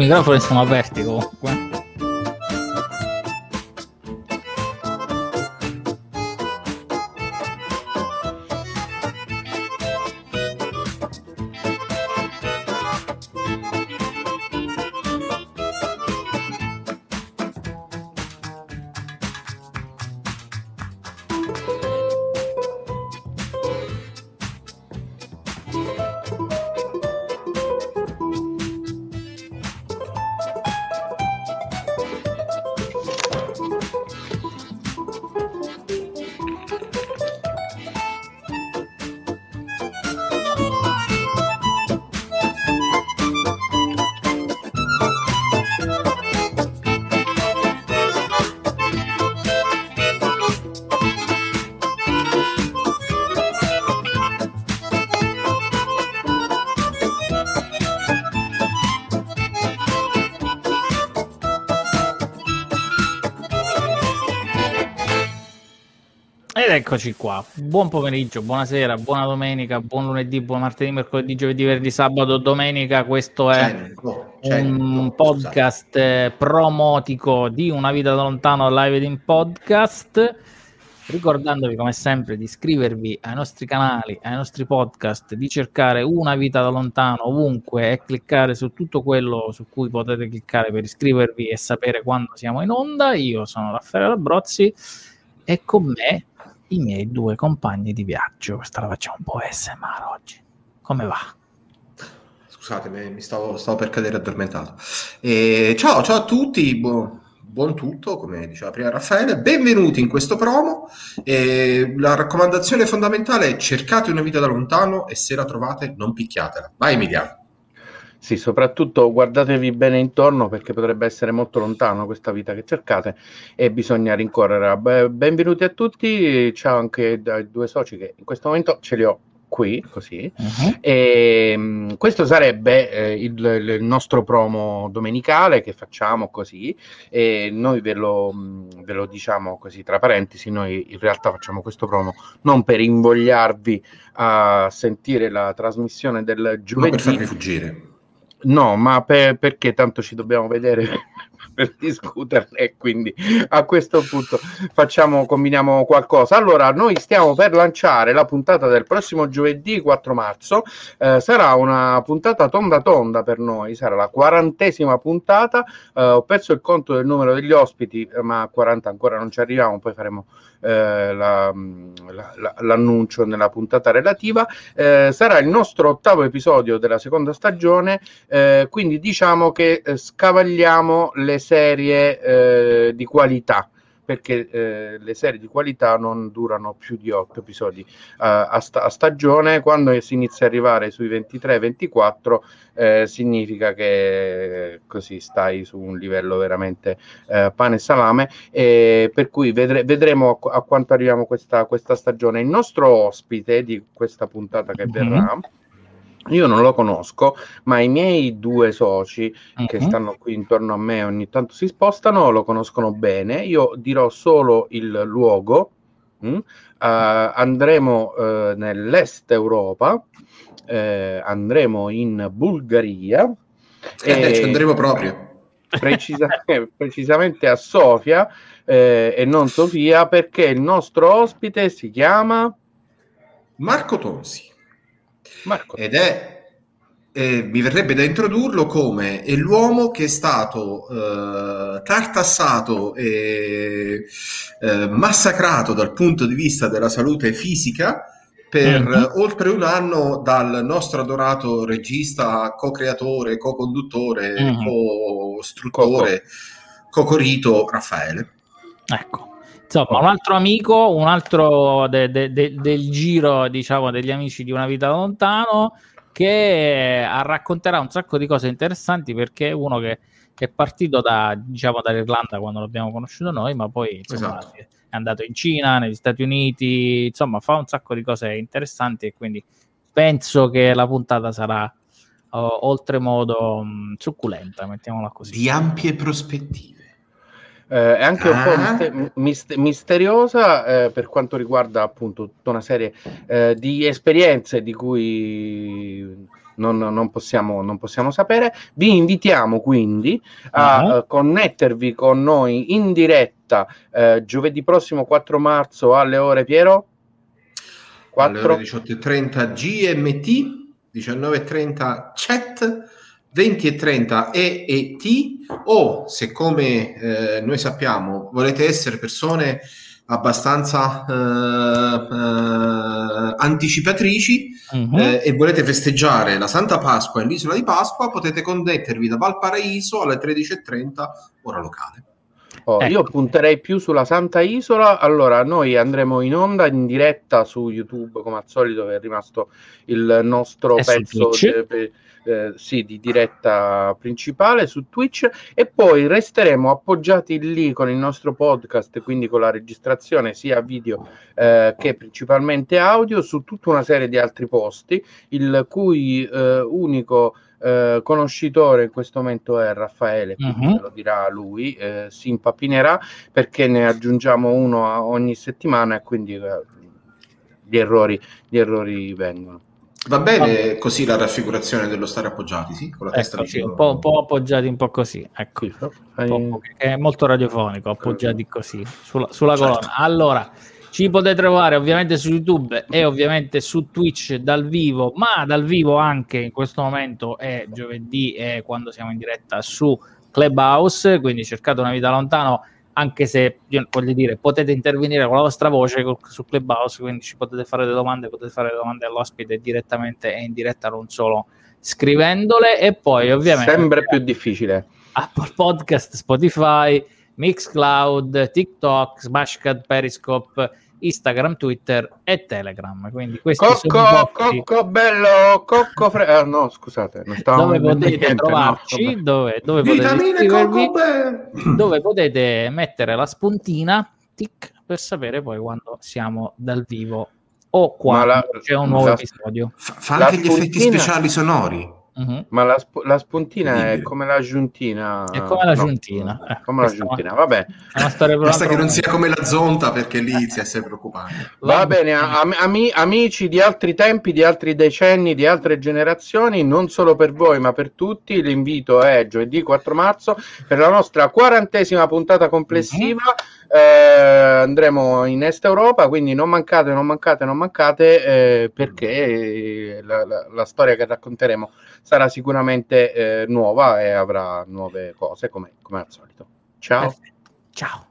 microfoni sono aperti comunque. Eccoci qua. Buon pomeriggio, buonasera, buona domenica, buon lunedì, buon martedì, mercoledì, giovedì, venerdì, sabato, domenica. Questo è un podcast eh, promotico di Una vita da lontano live in podcast. Ricordandovi come sempre di iscrivervi ai nostri canali, ai nostri podcast, di cercare Una vita da lontano ovunque e cliccare su tutto quello su cui potete cliccare per iscrivervi e sapere quando siamo in onda. Io sono Raffaele Brozzi e con me i miei due compagni di viaggio. Questa la facciamo un po' SMR oggi. Come va? Scusatemi, mi stavo, stavo per cadere addormentato. E ciao, ciao a tutti, buon, buon tutto, come diceva prima Raffaele. Benvenuti in questo promo. E la raccomandazione fondamentale è cercate una vita da lontano e se la trovate non picchiatela. Vai Emiliano. Sì, soprattutto guardatevi bene intorno perché potrebbe essere molto lontano questa vita che cercate e bisogna rincorrere. Beh, benvenuti a tutti, ciao anche dai due soci che in questo momento ce li ho qui, così. Uh-huh. E, um, questo sarebbe eh, il, il, nostro promo domenicale che facciamo così e noi ve lo, ve lo, diciamo così tra parentesi, noi in realtà facciamo questo promo non per invogliarvi a sentire la trasmissione del giovedì. Ma per farvi fuggire No, ma per, perché tanto ci dobbiamo vedere per discuterne quindi a questo punto facciamo, combiniamo qualcosa. Allora, noi stiamo per lanciare la puntata del prossimo giovedì 4 marzo, eh, sarà una puntata tonda tonda per noi, sarà la quarantesima puntata, eh, ho perso il conto del numero degli ospiti, ma a 40 ancora non ci arriviamo, poi faremo eh, la, la, l'annuncio nella puntata relativa. Eh, sarà il nostro ottavo episodio della seconda stagione, eh, quindi diciamo che eh, scavagliamo le serie eh, di qualità perché eh, le serie di qualità non durano più di 8 episodi uh, a, sta- a, stagione. Quando si inizia ad arrivare sui 23-24 eh, significa che così stai su un livello veramente eh, pane e salame. E per cui vedre- vedremo a, a, quanto arriviamo questa, questa stagione. Il nostro ospite di questa puntata che mm-hmm. Io non lo conosco, ma i miei due soci uh-huh. che mhm. stanno qui intorno a me ogni tanto si spostano, lo conoscono bene. Io dirò solo il luogo. Mm? Uh, andremo uh, nell'est Europa, uh, andremo in Bulgaria. Eh, e ci andremo proprio. Precisa- precisamente a Sofia eh, e non Sofia perché il nostro ospite si chiama Marco Tonsi. Marco. Ed è eh, mi verrebbe da introdurlo come è l'uomo che è stato eh, tartassato e eh, massacrato dal punto di vista della salute fisica per mm-hmm. oltre un anno dal nostro adorato regista, co-creatore, co-conduttore, mm-hmm. co-struttore, Cocorito Raffaele. Ecco. Insomma, un altro amico, un altro de, de, de, del giro, diciamo, degli amici di una vita lontano, che racconterà un sacco di cose interessanti perché è uno che, è partito da, diciamo, dall'Irlanda quando l'abbiamo conosciuto noi, ma poi insomma, esatto. è andato in Cina, negli Stati Uniti, insomma, fa un sacco di cose interessanti e quindi penso che la puntata sarà uh, oltremodo mh, succulenta, mettiamola così. Di ampie prospettive eh, è anche un po' ah. mister- misteriosa eh, per quanto riguarda appunto tutta una serie eh, di esperienze di cui non, non, possiamo, non, possiamo, sapere. Vi invitiamo quindi a uh-huh. connettervi con noi in diretta eh, giovedì prossimo 4 marzo alle ore Piero 4 alle ore 18.30 GMT 19.30 chat 20.30 EET o se come eh, noi sappiamo volete essere persone abbastanza eh, eh, anticipatrici uh-huh. e volete festeggiare la Santa Pasqua e l'isola di Pasqua, potete connettervi da Valparaíso alle 13.30 ora locale. Oh, ecco. Io punterei più sulla Santa Isola. Allora, noi andremo in onda in diretta su YouTube, come al solito, è rimasto il nostro è pezzo eh, sì, di diretta principale su Twitch e poi resteremo appoggiati lì con il nostro podcast, quindi con la registrazione sia video eh, che principalmente audio su tutta una serie di altri posti, il cui eh, unico eh, conoscitore in questo momento è Raffaele, quindi uh-huh. lo dirà lui, eh, si impapinerà perché ne aggiungiamo uno ogni settimana e quindi eh, gli errori, gli errori vengono. Va bene così la raffigurazione dello stare appoggiati, sì? Con la ecco, testa sì, un, po', un, po', appoggiati, un po' così. Ecco, po è molto radiofonico, appoggiati così sulla, sulla certo. colonna. Allora, ci potete trovare ovviamente su YouTube e ovviamente su Twitch dal vivo, ma dal vivo anche in questo momento è giovedì e quando siamo in diretta su Clubhouse, quindi cercate una vita lontano anche se voglio dire potete intervenire con la vostra voce su Clubhouse quindi ci potete fare delle domande potete fare domande all'ospite direttamente e in diretta non solo scrivendole e poi ovviamente sempre più difficile. Apple Podcast, Spotify Mixcloud, TikTok, Smashcard, Periscope Instagram, Twitter e Telegram. Quindi questi Cocco, Cocco bello, Cocco fre- ah, no, scusate, non dove potete niente, trovarci, no, dove, dove potete dove potete mettere la spuntina tic, per sapere poi quando siamo dal vivo o quando la, c'è un nuovo la, episodio. Fa, fa anche gli effetti speciali sonori. Uh-huh. Ma la, sp- la, spuntina è come la giuntina. È come la no, giuntina. Eh, come la giuntina, vabbè. Basta che non sia come la zonta perché lì si è sempre preoccupati. Va, Va bene, am- am- amici di altri tempi, di altri decenni, di altre generazioni, non solo per voi ma per tutti, l'invito è giovedì 4 marzo per la nostra quarantesima puntata complessiva. Uh-huh eh, andremo in Est Europa, quindi non mancate, non mancate, non mancate, eh, perché la, la, la, storia che racconteremo sarà sicuramente eh, nuova e avrà nuove cose, come, come al solito. Ciao. Ciao.